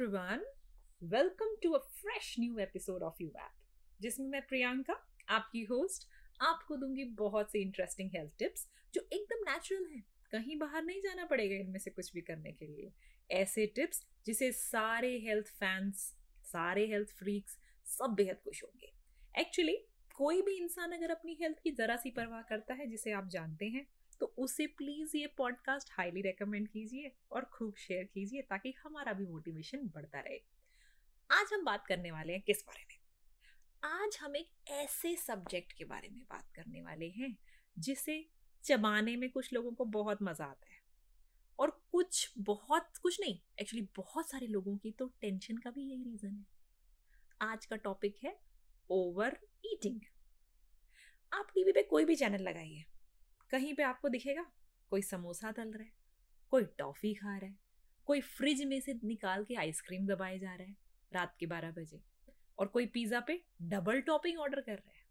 everyone. Welcome to a fresh new episode of You App, जिसमें मैं प्रियंका आपकी host आपको दूँगी बहुत सी इंटरेस्टिंग हेल्थ टिप्स जो एकदम नेचुरल हैं। कहीं बाहर नहीं जाना पड़ेगा इनमें से कुछ भी करने के लिए। ऐसे टिप्स जिसे सारे हेल्थ फैंस सारे हेल्थ फ्रीक्स सब बेहद खुश होंगे। एक्चुअली कोई भी इंसान अगर अपनी हेल्थ की जरा सी परवाह करता है जिसे आप जानते हैं तो उसे प्लीज़ ये पॉडकास्ट हाईली रेकमेंड कीजिए और खूब शेयर कीजिए ताकि हमारा भी मोटिवेशन बढ़ता रहे। आज हम बात करने वाले हैं किस बारे में? आज हम एक ऐसे सब्जेक्ट के बारे में बात करने वाले हैं जिसे चबाने में कुछ लोगों को बहुत मज़ा आता है। और कुछ बहुत, कुछ नहीं एक्चुअली बहुत सारे लोगों की तो टेंशन का भी यही रीजन है। आज का टॉपिक है ओवर ईटिंग आप टीवी पे कोई भी चैनल लगाइए कहीं पे आपको दिखेगा, कोई समोसा तल रहा है, कोई टॉफी खा रहा है, कोई फ्रिज में से निकाल के आइसक्रीम दबाए जा रहा है रात के बारह बजे और कोई पिज़्ज़ा पे डबल टॉपिंग ऑर्डर कर रहा है।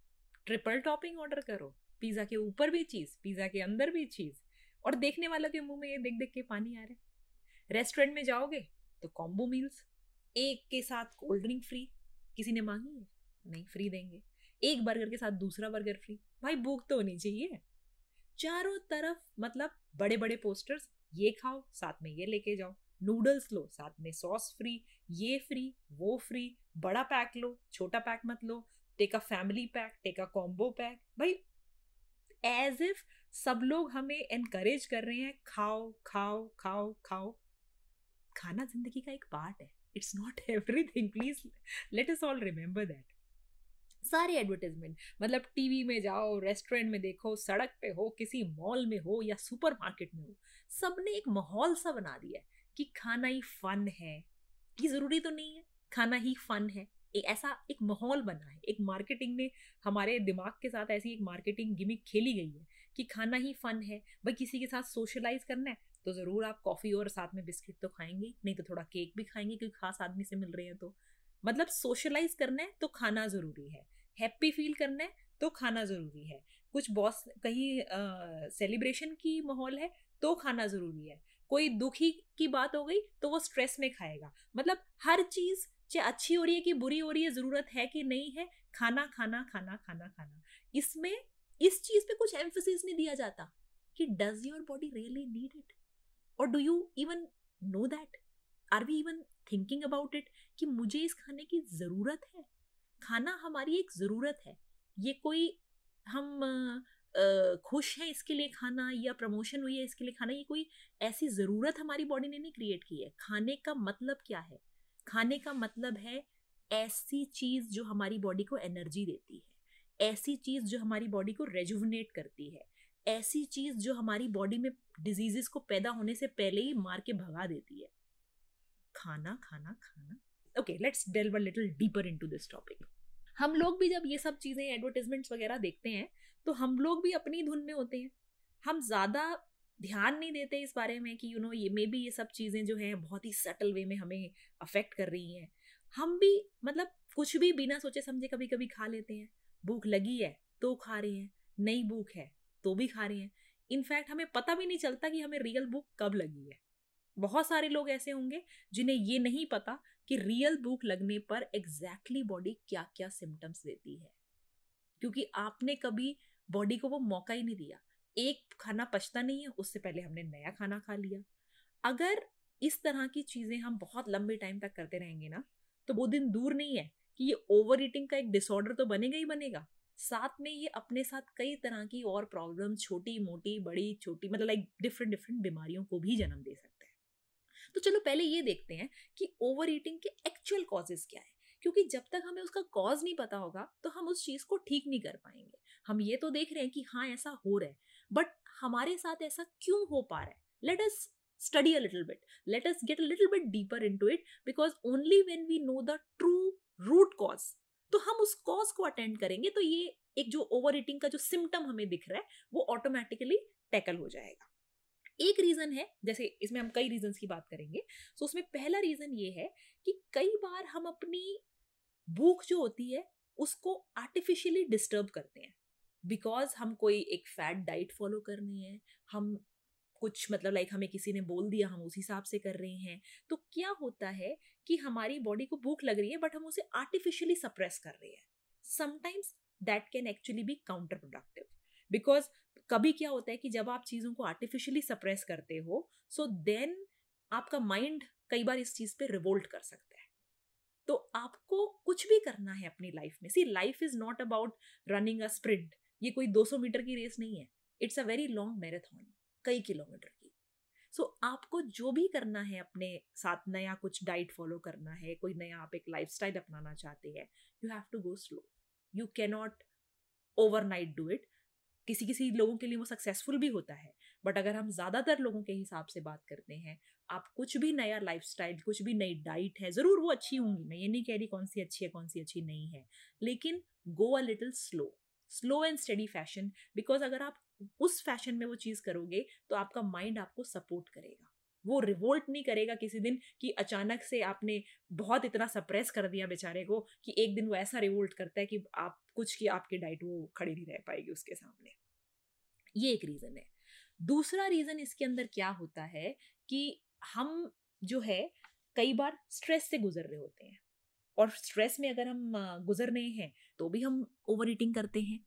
ट्रिपल टॉपिंग ऑर्डर करो, पिज़्ज़ा के ऊपर भी चीज़ पिज़्ज़ा के अंदर भी चीज़ और देखने वालों के मुँह में ये देख देख के पानी आ रहा है। रेस्टोरेंट में जाओगे तो कॉम्बो मील्स एक के साथ कोल्ड ड्रिंक फ्री किसी ने मांगी है? नहीं फ्री देंगे। एक बर्गर के साथ दूसरा बर्गर फ्री भाई भूख तो होनी चाहिए। चारों तरफ़ मतलब बड़े बड़े पोस्टर्स ये खाओ, साथ में ये लेके जाओ। नूडल्स लो, साथ में सॉस फ्री ये फ्री वो फ्री बड़ा पैक लो, छोटा पैक मत लो take a family pack take a combo pack भाई एज इफ़ सब लोग हमें एनकरेज कर रहे हैं, खाओ खाओ खाओ खाओ। खाना ज़िंदगी का एक पार्ट है। It's not everything please let us all remember that सारे एडवर्टीजमेंट मतलब टीवी में जाओ रेस्टोरेंट में देखो, सड़क पे हो, किसी मॉल में हो या सुपरमार्केट में हो, सबने एक माहौल सा बना दिया है कि खाना ही फन है। ये ज़रूरी तो नहीं है, खाना ही फन है। एक ऐसा एक माहौल बना है। एक मार्केटिंग ने हमारे दिमाग के साथ ऐसी एक मार्केटिंग गिमिक खेली गई है कि खाना ही फन है। भाई किसी के साथ सोशलाइज करना है तो ज़रूर आप कॉफ़ी और साथ में बिस्किट तो खाएँगे, नहीं तो थोड़ा केक भी खाएँगे, क्योंकि खास आदमी से मिल रहे हैं तो। मतलब सोशलाइज करना है तो खाना ज़रूरी है। हैप्पी फील करना है तो खाना ज़रूरी है। कुछ बॉस कहीं सेलिब्रेशन की माहौल है तो खाना ज़रूरी है। कोई दुखी की बात हो गई तो वो स्ट्रेस में खाएगा। मतलब हर चीज़ चाहे अच्छी हो रही है कि बुरी हो रही है, ज़रूरत है कि नहीं है, खाना खाना खाना खाना खाना। इसमें, इस चीज़ पे कुछ एम्फोसिस नहीं दिया जाता कि does your body really need it और do you even know that are we even thinking about it कि मुझे इस खाने की ज़रूरत है। खाना हमारी एक ज़रूरत है। ये कोई हम खुश हैं इसके लिए खाना या प्रमोशन हुई है इसके लिए खाना, ये कोई ऐसी ज़रूरत हमारी बॉडी ने नहीं क्रिएट की है। खाने का मतलब क्या है? खाने का मतलब है ऐसी चीज़ जो हमारी बॉडी को एनर्जी देती है। ऐसी चीज़ जो हमारी बॉडी को रेजुवनेट करती है। ऐसी चीज़ जो हमारी बॉडी में डिज़ीज़ को पैदा होने से पहले ही मार के भगा देती है। खाना खाना खाना। Okay let's delve a little deeper into this topic हम लोग भी जब ये सब चीज़ें एडवर्टीजमेंट्स वगैरह देखते हैं तो हम लोग भी अपनी धुन में होते हैं। हम ज़्यादा ध्यान नहीं देते इस बारे में कि यू नो ये मे बी ये सब चीज़ें जो हैं, बहुत ही सटल वे में हमें अफेक्ट कर रही हैं। हम भी मतलब कुछ भी बिना सोचे समझे कभी कभी खा लेते हैं। भूख लगी है तो खा रहे हैं। नई भूख है तो भी खा रहे हैं। इनफैक्ट हमें पता भी नहीं चलता कि हमें रियल भूख कब लगी है। बहुत सारे लोग ऐसे होंगे जिन्हें ये नहीं पता कि रियल भूख लगने पर एग्जैक्टली बॉडी क्या क्या सिम्टम्स देती है। क्योंकि आपने कभी बॉडी को वो मौका ही नहीं दिया। एक खाना पचता नहीं है, उससे पहले हमने नया खाना खा लिया। अगर इस तरह की चीज़ें हम बहुत लंबे टाइम तक करते रहेंगे ना तो वो दिन दूर नहीं है कि ये ओवर ईटिंग का एक डिसऑर्डर तो बनेगा ही बनेगा। साथ में ये अपने साथ कई तरह की और प्रॉब्लम छोटी मोटी बड़ी, छोटी मतलब लाइक डिफरेंट डिफरेंट बीमारियों को भी जन्म दे सकते तो चलो पहले ये देखते हैं कि ओवर ईटिंग के एक्चुअल कॉजेज क्या है। क्योंकि जब तक हमें उसका कॉज नहीं पता होगा तो हम उस चीज़ को ठीक नहीं कर पाएँगे। हम ये तो देख रहे हैं कि हाँ ऐसा हो रहा है बट हमारे साथ ऐसा क्यों हो पा रहा है? Let us study a little bit let us get a little bit deeper into it because only when we know the true root cause तो हम उस कॉज को अटेंड करेंगे तो ये एक जो ओवर ईटिंग का जो सिम्टम हमें दिख रहा है, वो ऑटोमेटिकली टैकल हो जाएगा। एक रीजन है, जैसे इसमें हम कई रीजन की बात करेंगे। सो so, उसमें पहला रीजन ये है कि कई बार हम अपनी भूख जो होती है, उसको आर्टिफिशियली डिस्टर्ब करते हैं। बिकॉज़ हम कोई एक फैट डाइट फॉलो करनी है, हम कुछ मतलब लाइक हमें किसी ने बोल दिया, हम उस हिसाब से कर रहे हैं। तो क्या होता है कि हमारी बॉडी को भूख लग रही है बट हम उसे आर्टिफिशियली सप्रेस कर रहे हैं। Sometimes that can actually be counterproductive because कभी क्या होता है कि जब आप चीज़ों को आर्टिफिशियली सप्रेस करते हो सो so देन आपका माइंड कई बार इस चीज़ पे रिवोल्ट कर सकता है। तो आपको कुछ भी करना है अपनी लाइफ में see life is not about running a sprint ये कोई 200 मीटर की रेस नहीं है it's a very long marathon कई किलोमीटर की। सो so, आपको जो भी करना है अपने साथ नया कुछ डाइट फॉलो करना है कोई नया आप एक लाइफ अपनाना चाहते हैं you have to go slow you cannot overnight do it किसी किसी लोगों के लिए वो सक्सेसफुल भी होता है। बट अगर हम ज़्यादातर लोगों के हिसाब से बात करते हैं, आप कुछ भी नया लाइफ कुछ भी नई डाइट है, ज़रूर वो अच्छी होंगी। मैं ये नहीं कह रही कौन सी अच्छी है, कौन सी अच्छी नहीं है। लेकिन go a little slow slow and steady fashion because अगर आप उस फ़ैशन में वो चीज़ करोगे तो आपका माइंड आपको सपोर्ट करेगा। वो रिवोल्ट नहीं करेगा किसी दिन कि अचानक से आपने बहुत इतना सप्रेस कर दिया बेचारे को कि एक दिन वो ऐसा रिवोल्ट करता है कि आप कुछ की आपकी डाइट वो खड़ी नहीं रह पाएगी उसके सामने। ये एक रीज़न है। दूसरा रीज़न इसके अंदर क्या होता है कि हम जो है कई बार स्ट्रेस से गुजर रहे होते हैं। और स्ट्रेस में अगर हम गुजर रहे हैं तो भी हम ओवर ईटिंग करते हैं।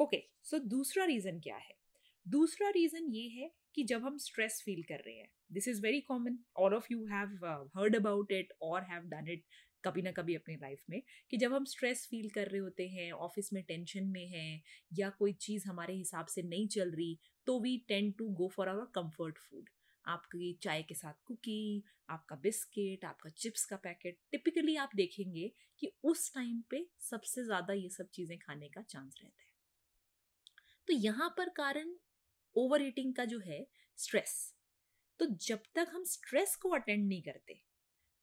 ओके okay, सो so दूसरा रीज़न क्या है? दूसरा रीज़न ये है कि जब हम स्ट्रेस फील कर रहे हैं। This is very common all of you have heard about it और हैव डन इट कभी ना कभी अपनी लाइफ में कि जब हम स्ट्रेस फील कर रहे होते हैं ऑफ़िस में टेंशन में हैं या कोई चीज़ हमारे हिसाब से नहीं चल रही तो we tend to go for our comfort food आपकी चाय के साथ कुकी आपका बिस्किट आपका चिप्स का पैकेट टिपिकली आप देखेंगे कि उस टाइम पे सबसे ज़्यादा ये सब चीज़ें खाने का चांस रहता है। तो यहाँ पर कारण ओवर ईटिंग का जो है स्ट्रेस। तो जब तक हम स्ट्रेस को अटेंड नहीं करते,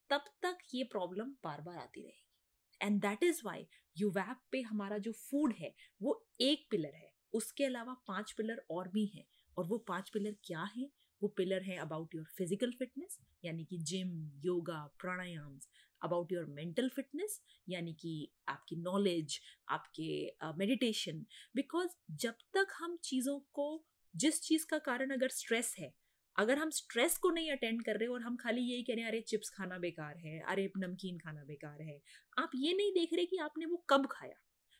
तब तक ये प्रॉब्लम बार बार आती रहेगी। एंड दैट इज़ वाई यूवैप पे हमारा जो फ़ूड है, वो एक पिलर है। उसके अलावा पाँच पिलर और भी हैं। और वो पाँच पिलर क्या हैं? वो पिलर है अबाउट योर फ़िज़िकल फिटनेस यानी कि gym yoga pranayama about your mental fitness यानी कि आपकी नॉलेज आपके मेडिटेशन बिकॉज़ जब तक हम चीज़ों को जिस चीज़ का कारण अगर स्ट्रेस है, अगर हम स्ट्रेस को नहीं अटेंड कर रहे और हम खाली यही कह रहे हैं, अरे चिप्स खाना बेकार है, अरे नमकीन खाना बेकार है। आप ये नहीं देख रहे कि आपने वो कब खाया।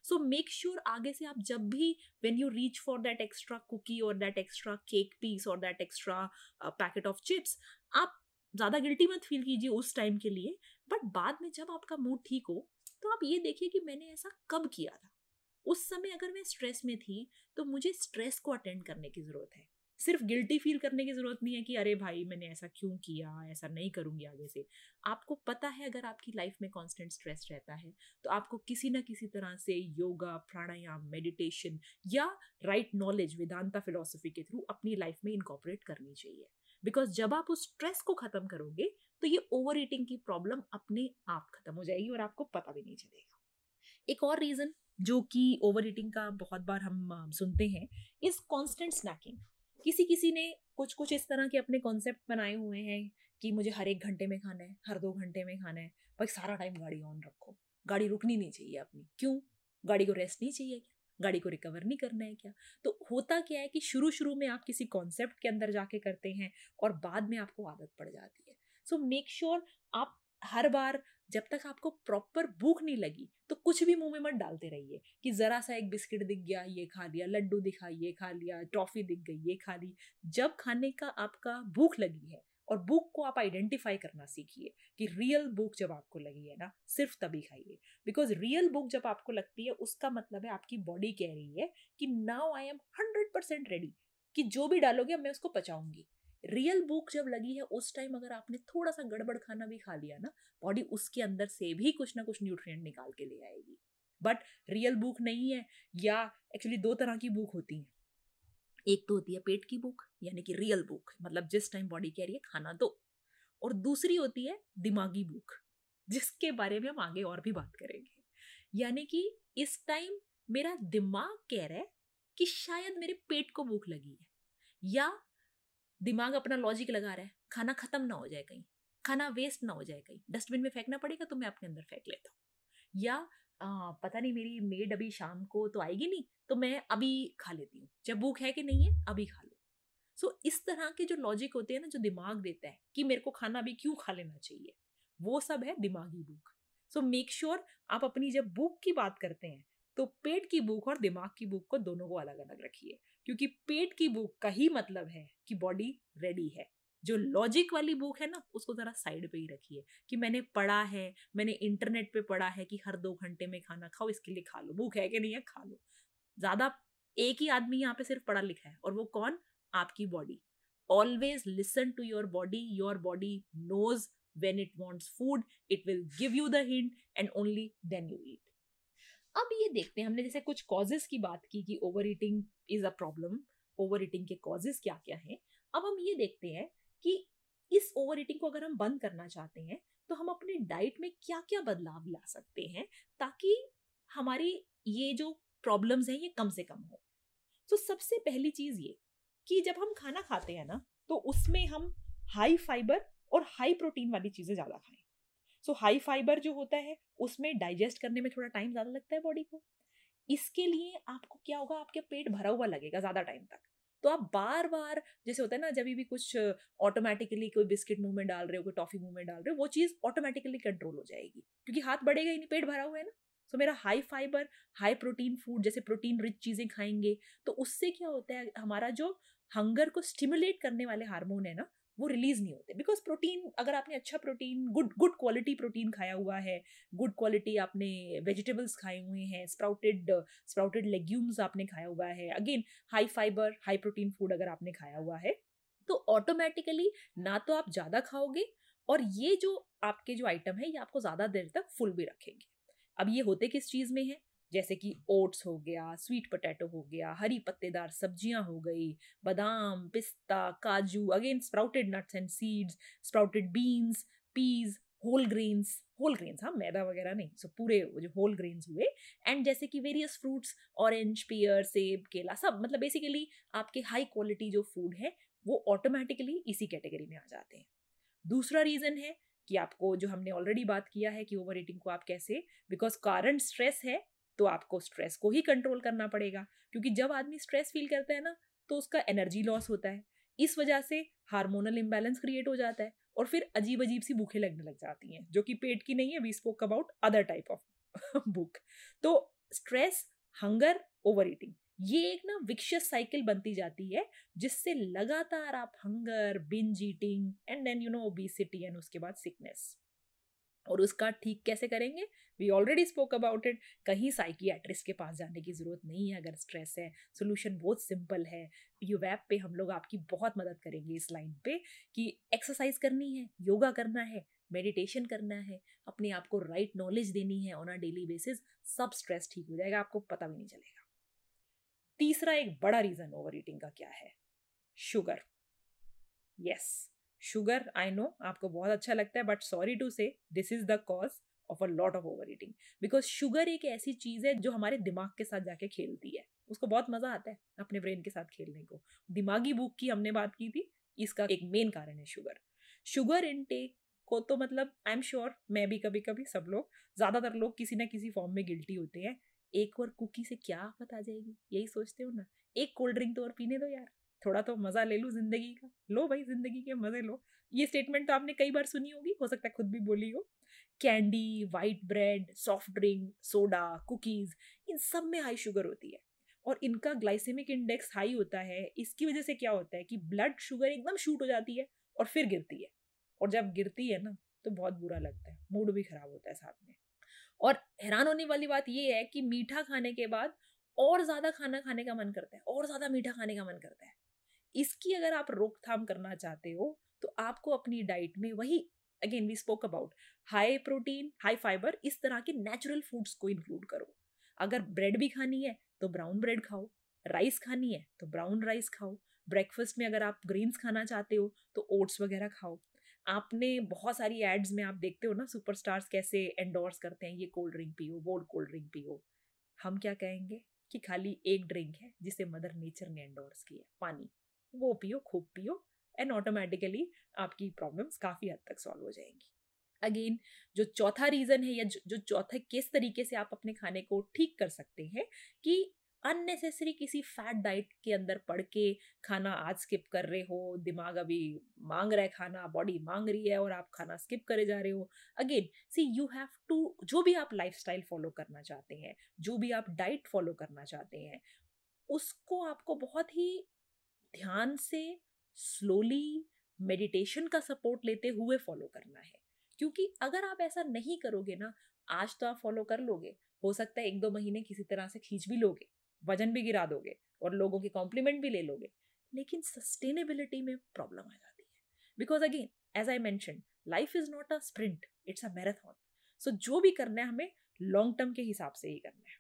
सो मेक श्योर आगे से आप जब भी when you reach for that extra cookie और दैट एक्स्ट्रा केक पीस और that extra packet of chips आप ज़्यादा गिल्टी मत फील कीजिए उस टाइम के लिए। बट बाद में जब आपका मूड ठीक हो तो आप ये देखिए कि मैंने ऐसा कब किया था। उस समय अगर मैं स्ट्रेस में थी तो मुझे स्ट्रेस को अटेंड करने की ज़रूरत है। सिर्फ़ गिल्टी फील करने की ज़रूरत नहीं है कि, अरे भाई, मैंने ऐसा क्यों किया? ऐसा नहीं करूँगी आगे से। आपको पता है, अगर आपकी लाइफ में कांस्टेंट स्ट्रेस रहता है तो आपको किसी ना किसी तरह से योगा प्राणायाम मेडिटेशन या राइट नॉलेज वेदांता फिलोसफी के थ्रू अपनी लाइफ में इनकॉपरेट करनी चाहिए। बिकॉज़ जब आप उस स्ट्रेस को ख़त्म करोगे तो ये ओवर ईटिंग की प्रॉब्लम अपने आप ख़त्म हो जाएगी और आपको पता भी नहीं चलेगा। एक और रीज़न जो कि ओवर ईटिंग का बहुत बार हम सुनते हैं इज़ कॉन्स्टेंट स्नैकिंग किसी किसी ने कुछ कुछ इस तरह के अपने कॉन्सेप्ट बनाए हुए हैं कि मुझे हर एक घंटे में खाना है, हर दो घंटे में खाना है भाई सारा टाइम गाड़ी ऑन रखो। गाड़ी रुकनी नहीं चाहिए अपनी। क्यों? गाड़ी को रेस्ट नहीं चाहिए क्या? गाड़ी को रिकवर नहीं करना है क्या? तो होता क्या है कि शुरू शुरू में आप किसी कॉन्सेप्ट के अंदर जाके करते हैं और बाद में आपको आदत पड़ जाती है। सो मेक श्योर आप हर बार जब तक आपको प्रॉपर भूख नहीं लगी तो कुछ भी मुँह में मत डालते रहिए कि ज़रा सा एक बिस्किट दिख गया, ये खा लिया, लड्डू दिखा, ये खा लिया, टॉफ़ी दिख गई, ये खा ली। जब खाने का आपका भूख लगी है और भूख को आप आइडेंटिफाई करना सीखिए कि रियल भूख जब आपको लगी है ना, सिर्फ़ तभी खाइए। बिकॉज़ रियल भूख जब आपको लगती है, उसका मतलब है आपकी बॉडी कह रही है कि now I am hundred percent ready कि जो भी डालोगे मैं उसको पचाऊँगी। रियल भूख जब लगी है, उस टाइम अगर आपने थोड़ा सा गड़बड़ खाना भी खा लिया ना बॉडी उसके अंदर से भी कुछ ना कुछ न्यूट्रिएंट निकाल के ले आएगी। बट रियल भूख नहीं है, या एक्चुअली दो तरह की भूख होती है। एक तो होती है पेट की भूख, यानी कि रियल भूख मतलब जिस टाइम बॉडी कह रही है, खाना दो। और दूसरी होती है दिमागी भूख, जिसके बारे में हम आगे और भी बात करेंगे। यानी कि इस टाइम मेरा दिमाग कह रहा है कि शायद मेरे पेट को भूख लगी है, या दिमाग अपना लॉजिक लगा रहा है। खाना खत्म ना हो जाए कहीं। खाना वेस्ट ना हो जाए कहीं। डस्टबिन में फेंकना पड़ेगा तो मैं अपने अंदर फेंक लेता हूँ। या आ, पता नहीं मेरी मेड अभी शाम को तो आएगी नहीं तो मैं अभी खा लेती हूँ। जब भूख है कि नहीं है अभी खा लो। सो इस तरह के जो लॉजिक होते हैं ना जो दिमाग देता है कि मेरे को खाना अभी क्यों खा लेना चाहिए वो सब है दिमागी भूख। सो मेक श्योर आप अपनी जब भूख की बात करते हैं तो पेट की भूख और दिमाग की भूख को दोनों को अलग अलग रखिए। क्योंकि पेट की भूख का ही मतलब है कि बॉडी रेडी है। जो लॉजिक वाली बुक है ना, उसको ज़रा साइड पे ही रखिए कि मैंने पढ़ा है, मैंने इंटरनेट पे पढ़ा है कि हर दो घंटे में खाना खाओ, इसके लिए खा लो, भूख है कि नहीं है, खा लो। ज़्यादा एक ही आदमी यहाँ पे सिर्फ़ पढ़ा लिखा है और वो कौन? आपकी body always listen to your body your body knows when it wants food it will give you the hint and only then you eat अब ये देखते हैं, हमने जैसे कुछ कॉजेस की बात की कि overeating is a problem overeating के कॉजेस क्या क्या हैं। अब हम ये देखते हैं कि इस ओवर ईटिंग को अगर हम बंद करना चाहते हैं तो हम अपने डाइट में क्या क्या बदलाव ला सकते हैं ताकि हमारी ये जो प्रॉब्लम्स हैं, ये कम से कम हो। तो सबसे पहली चीज़ ये कि जब हम खाना खाते हैं ना तो उसमें हम हाई फाइबर और हाई प्रोटीन वाली चीज़ें ज़्यादा खाएँ। सो हाई फाइबर जो होता है, उसमें डाइजेस्ट करने में थोड़ा टाइम ज़्यादा लगता है बॉडी को। इसके लिए आपको क्या होगा, आपके पेट भरा हुआ लगेगा ज़्यादा टाइम तक। तो आप बार बार जैसे होता है ना, जब भी कुछ ऑटोमेटिकली कोई बिस्किट मुँह में डाल रहे हो, कोई टॉफी मुँह में डाल रहे हो, वो चीज़ ऑटोमेटिकली कंट्रोल हो जाएगी। क्योंकि हाथ बढ़ेगा ही नहीं, पेट भरा हुआ है ना। तो मेरा high fibre high protein food जैसे प्रोटीन रिच चीज़ें खाएँगे तो उससे क्या होता है, हमारा जो हंगर को स्टिमुलेट करने वाले हार्मोन है ना वो रिलीज़ नहीं होते। बिकॉज़ प्रोटीन अगर आपने अच्छा protein good good quality protein खाया हुआ है गुड क्वालिटी आपने वेजिटेबल्स खाए हुए हैं स्प्राउटेड स्प्राउटेड लेग्यूम्स आपने खाया हुआ है again high fibre high protein food अगर आपने खाया हुआ है तो ऑटोमेटिकली ना तो आप ज़्यादा खाओगे और ये जो आपके जो आइटम है, ये आपको ज़्यादा देर तक फुल भी रखेंगे। अब ये होते किस चीज़ में है? जैसे कि ओट्स हो गया, स्वीट पोटैटो हो गया, हरी पत्तेदार सब्ज़ियाँ हो गई, बादाम, पिस्ता, काजू, again sprouted nuts and seeds, sprouted beans, peas, whole grains whole grains हाँ मैदा वगैरह नहीं, सो पूरे जो होल ग्रेन्स हुए, एंड जैसे कि वेरियस फ्रूट्स, ऑरेंज, पियर, सेब, केला, सब मतलब बेसिकली आपके हाई क्वालिटी जो फ़ूड है, वो ऑटोमेटिकली इसी कैटेगरी में आ जाते हैं। दूसरा रीजन है कि आपको जो हमने ऑलरेडी बात किया है कि ओवर ईटिंग को आप कैसे बिकॉज़ कारण स्ट्रेस है तो आपको स्ट्रेस को ही कंट्रोल करना पड़ेगा। क्योंकि जब आदमी स्ट्रेस फील करता है ना तो उसका एनर्जी लॉस होता है। इस वजह से हार्मोनल इम्बैलेंस क्रिएट हो जाता है और फिर अजीब अजीब सी भूखें लगने लग जाती हैं, जो कि पेट की नहीं है we spoke about other type of भूख तो स्ट्रेस हंगर ओवर ईटिंग ये एक ना विक्शियस साइकिल बनती जाती है, जिससे लगातार आप hunger binge eating and then you know obesity and उसके बाद सिकनेस और उसका ठीक कैसे करेंगे? We already spoke about it कहीं साइकियाट्रिस्ट के पास जाने की ज़रूरत नहीं है अगर स्ट्रेस है। सोल्यूशन बहुत सिंपल है। यू वेब पे हम लोग आपकी बहुत मदद करेंगे इस लाइन पे कि एक्सरसाइज करनी है योगा करना है मेडिटेशन करना है, अपने आप को राइट नॉलेज देनी है ऑन अ डेली बेसिस सब स्ट्रेस ठीक हो जाएगा, आपको पता भी नहीं चलेगा। तीसरा एक बड़ा रीज़न ओवर ईटिंग का क्या है? Sugar yes sugar I know आपको बहुत अच्छा लगता है but sorry to say this is the cause of a lot of overeating because sugar एक ऐसी चीज़ है जो हमारे दिमाग के साथ जाके खेलती है। उसको बहुत मज़ा आता है अपने ब्रेन के साथ खेलने को। दिमागी भूख की हमने बात की थी, इसका एक मेन कारण है शुगर शुगर इनटेक को तो मतलब आई एम श्योर मैं भी कभी कभी सब लोग, ज़्यादातर लोग किसी ना किसी फॉर्म में गिल्टी होते हैं। एक और कुकी से क्या आफत आ जाएगी? यही सोचते हो ना? एक कोल्ड ड्रिंक तो और पीने दो यार। थोड़ा तो मज़ा ले लूँ ज़िंदगी का। लो भाई, ज़िंदगी के मज़े लो। ये स्टेटमेंट तो आपने कई बार सुनी होगी, हो सकता है खुद भी बोली हो। Candy white bread soft drink soda cookies इन सब में हाई शुगर होती है। और इनका ग्लाइसेमिक इंडेक्स हाई होता है, इसकी वजह से क्या होता है कि ब्लड शुगर एकदम शूट हो जाती है और फिर गिरती है। और जब गिरती है ना तो बहुत बुरा लगता है। मूड भी खराब होता है साथ में। और हैरान होने वाली बात यह है कि मीठा खाने के बाद और ज़्यादा खाना खाने का मन करता है, और ज़्यादा मीठा खाने का मन करता है। इसकी अगर आप रोकथाम करना चाहते हो तो आपको अपनी डाइट में वही again we spoke about high protein high fibre इस तरह के नेचुरल फूड्स को इंक्लूड करो। अगर ब्रेड भी खानी है तो ब्राउन ब्रेड खाओ। राइस खानी है तो ब्राउन राइस खाओ। ब्रेकफास्ट में अगर आप ग्रीन्स खाना चाहते हो तो ओट्स वगैरह खाओ। आपने बहुत सारी एड्स में आप देखते हो ना सुपरस्टार्स कैसे एंडोर्स करते हैं, ये कोल्ड ड्रिंक पियो, वो कोल्ड ड्रिंक पियो। हम क्या कहेंगे कि खाली एक ड्रिंक है, जिसे मदर नेचर ने एंडोर्स किया, पानी। वो पियो, खूब पियो एंड ऑटोमेटिकली आपकी प्रॉब्लम्स काफ़ी हद तक सॉल्व हो जाएँगी। अगेन जो चौथा रीज़न है या जो चौथा किस तरीके से आप अपने खाने को ठीक कर सकते हैं कि अननेसेसरी किसी फैट डाइट के अंदर पड़ के खाना आज स्किप कर रहे हो, दिमाग अभी मांग रहा है खाना बॉडी मांग रही है और आप खाना स्किप करे जा रहे हो। Again see you have to जो भी आप लाइफस्टाइल फॉलो करना चाहते हैं, जो भी आप डाइट फॉलो करना चाहते हैं, उसको आपको बहुत ही ध्यान से स्लोली मेडिटेशन का सपोर्ट लेते हुए फॉलो करना है। क्योंकि अगर आप ऐसा नहीं करोगे ना, आज तो आप फॉलो कर लोगे। हो सकता है एक दो महीने किसी तरह से खींच भी लोगे, वज़न भी गिरा दोगे और लोगों के कॉम्प्लीमेंट भी ले लोगे। लेकिन सस्टेनेबिलिटी में प्रॉब्लम आ जाती है। Because again as I mention life is not a sprint it's a marathon so जो भी करना है हमें लॉन्ग टर्म के हिसाब से ही करना है।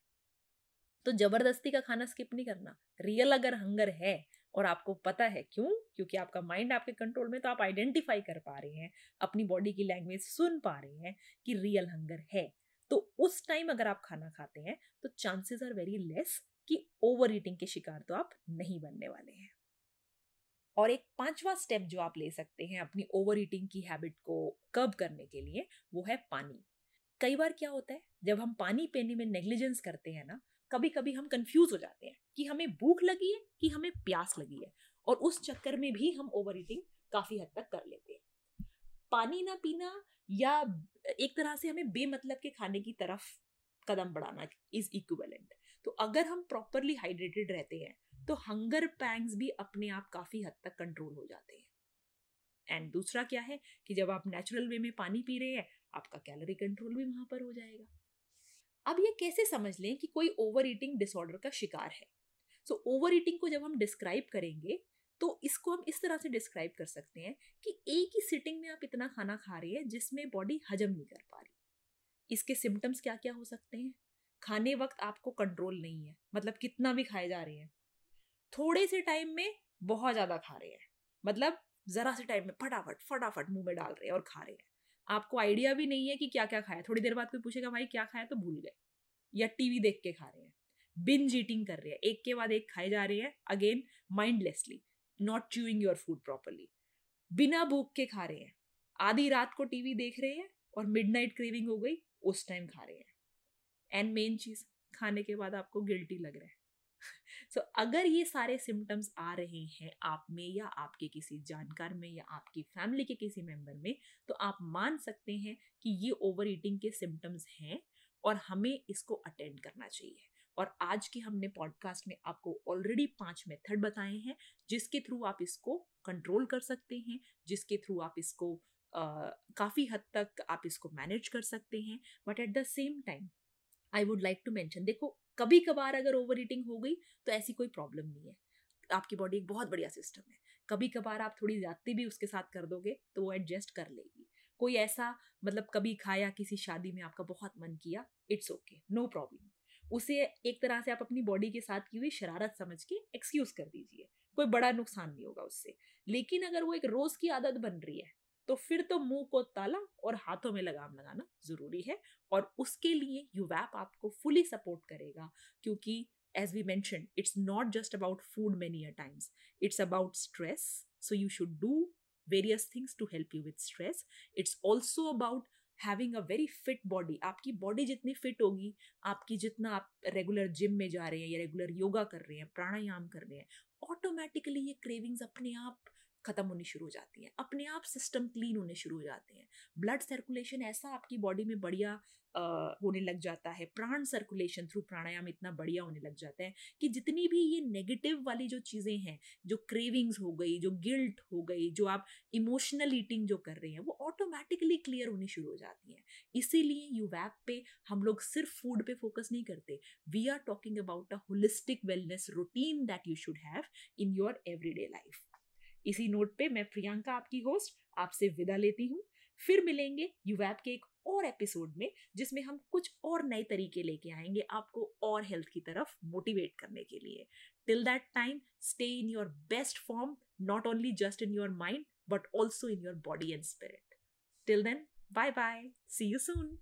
तो ज़बरदस्ती का खाना स्किप नहीं करना। रियल अगर हंगर है और आपको पता है क्यों? क्योंकि आपका माइंड आपके कंट्रोल में तो आप आइडेंटिफाई कर पा रहे हैं, अपनी बॉडी की लैंग्वेज सुन पा रहे हैं कि रियल हंगर है। तो उस टाइम अगर आप खाना खाते हैं तो चांसेस आर वेरी लेस कि ओवर ईटिंग के शिकार तो आप नहीं बनने वाले हैं। और एक पांचवा स्टेप जो आप ले सकते हैं अपनी ओवर ईटिंग की हैबिट को कब करने के लिए, वो है पानी। कई बार क्या होता है, जब हम पानी पीने में नेग्लिजेंस करते हैं ना कभी कभी हम कंफ्यूज हो जाते हैं कि हमें भूख लगी है कि हमें प्यास लगी है और उस चक्कर में भी हम ओवर ईटिंग काफ़ी हद तक कर लेते हैं। पानी ना पीना या एक तरह से हमें बेमतलब के खाने की तरफ़ कदम बढ़ाना इज़ इक्विवेलेंट तो अगर हम प्रॉपरली हाइड्रेटेड रहते हैं तो हंगर पैंग्स भी अपने आप काफ़ी हद तक कंट्रोल हो जाते हैं। एंड दूसरा क्या है कि जब आप नेचुरल वे में पानी पी रहे हैं, आपका कैलोरी कंट्रोल भी वहाँ पर हो जाएगा। अब ये कैसे समझ लें कि कोई ओवर ईटिंग डिसऑर्डर का शिकार है? सो ओवर ईटिंग को जब हम डिस्क्राइब करेंगे तो इसको हम इस तरह से डिस्क्राइब कर सकते हैं कि एक ही सिटिंग में आप इतना खाना खा रहे हैं जिसमें बॉडी हजम नहीं कर पा रही। इसके सिम्टम्स क्या क्या हो सकते हैं? खाने वक्त आपको कंट्रोल नहीं है मतलब कितना भी खाए जा रहे हैं। थोड़े से टाइम में बहुत ज़्यादा खा रहे हैं मतलब ज़रा से टाइम में फटाफट फटाफट मुँह में डाल रहे हैं और खा रहे हैं। आपको आइडिया भी नहीं है कि क्या क्या खाया। थोड़ी देर बाद कोई पूछेगा, भाई, क्या खाया? तो भूल गए। या टीवी देख के खा रहे हैं। बिंज ईटिंग कर रहे हैं। एक के बाद एक खाए जा रहे हैं। Again mindlessly not chewing your food properly बिना भूख के खा रहे हैं। आधी रात को टीवी देख रहे हैं और मिडनाइट क्रेविंग हो गई, उस टाइम खा रहे हैं। एंड मेन चीज़, खाने के बाद आपको गिल्टी लग रहा है। सो so, अगर ये सारे सिम्टम्स आ रहे हैं आप में या आपके किसी जानकार में या आपकी फैमिली के किसी मेंबर में तो आप मान सकते हैं कि ये ओवर ईटिंग के सिम्टम्स हैं और हमें इसको अटेंड करना चाहिए। और आज के हमने पॉडकास्ट में आपको ऑलरेडी पाँच मेथड बताए हैं जिसके थ्रू आप इसको कंट्रोल कर सकते हैं जिसके थ्रू आप इसको काफ़ी हद तक आप इसको मैनेज कर सकते हैं। But at the same time I would like to mention देखो कभी कभार अगर ओवर ईटिंग हो गई तो ऐसी कोई प्रॉब्लम नहीं है। आपकी बॉडी एक बहुत बढ़िया सिस्टम है। कभी कभार आप थोड़ी ज्यादती भी उसके साथ कर दोगे तो वो एडजस्ट कर लेगी। कोई ऐसा मतलब कभी खाया, किसी शादी में आपका बहुत मन किया, इट्स ओके, नो प्रॉब्लम। उसे एक तरह से आप अपनी बॉडी के साथ की हुई शरारत समझ के एक्सक्यूज कर दीजिए, कोई बड़ा नुकसान नहीं होगा उससे। लेकिन अगर वो एक रोज की आदत बन रही है तो फिर तो मुँह को ताला और हाथों में लगाम लगाना ज़रूरी है और उसके लिए यूवैप आपको फुली सपोर्ट करेगा क्योंकि as we mention it's not just about food many a times it's about stress so you should do various things to help you with stress it's also about having a very fit body आपकी body जितनी fit होगी, आपकी जितना आप regular gym में जा रहे हैं या रेगुलर योगा कर रहे हैं, प्राणायाम कर रहे हैं ऑटोमेटिकली ये क्रेविंग्स अपने आप खत्म होनी शुरू हो जाती हैं। अपने आप सिस्टम क्लीन होने शुरू हो जाते हैं। ब्लड सर्कुलेशन ऐसा आपकी बॉडी में बढ़िया होने लग जाता है। प्राण सर्कुलेशन थ्रू प्राणायाम इतना बढ़िया होने लग जाता है कि जितनी भी ये नेगेटिव वाली जो चीज़ें हैं, जो क्रेविंग्स हो गई, जो गिल्ट हो गई, जो आप इमोशनल ईटिंग जो कर रहे हैं, वो ऑटोमेटिकली क्लियर होनी शुरू हो जाती हैं। इसीलिए यू वैप पे हम लोग सिर्फ़ फ़ूड पे फोकस नहीं करते। We are talking about a holistic wellness routine that you should have in your everyday life इसी नोट पे मैं प्रियंका आपकी होस्ट आपसे विदा लेती हूँ। फिर मिलेंगे यूवैप के एक और एपिसोड में, जिसमें हम कुछ और नए तरीके लेके आएँगे आपको और हेल्थ की तरफ़ मोटिवेट करने के लिए। Till that time stay in your best form not only just in your mind but also in your body and spirit till then bye bye see you soon